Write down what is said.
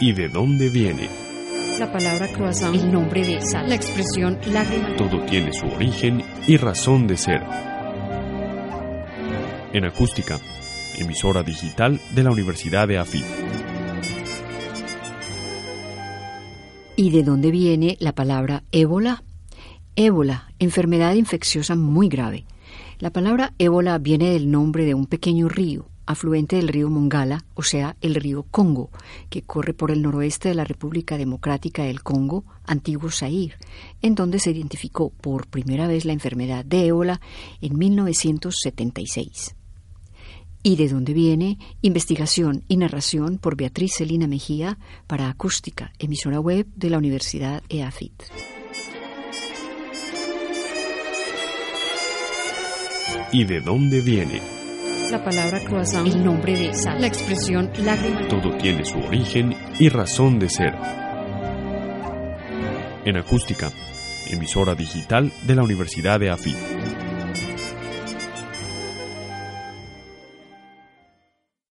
¿Y de dónde viene? La palabra croissant, el nombre de sal, la expresión lágrima. Todo tiene su origen y razón de ser. En acústica, emisora digital de la Universidad de AFIT. ¿Y de dónde viene la palabra ébola? Ébola, enfermedad infecciosa muy grave. La palabra ébola viene del nombre de un pequeño río, afluente del río Mongala, o sea, el río Congo, que corre por el noroeste de la República Democrática del Congo, antiguo Zaire, en donde se identificó por primera vez la enfermedad de ébola en 1976. ¿Y de dónde viene? Investigación y narración por Beatriz Celina Mejía para Acústica, emisora web de la Universidad EAFIT. ¿Y de dónde viene? La palabra croissant, el nombre de sal, la expresión lágrima. Todo tiene su origen y razón de ser. En acústica, emisora digital de la Universidad de AFIT.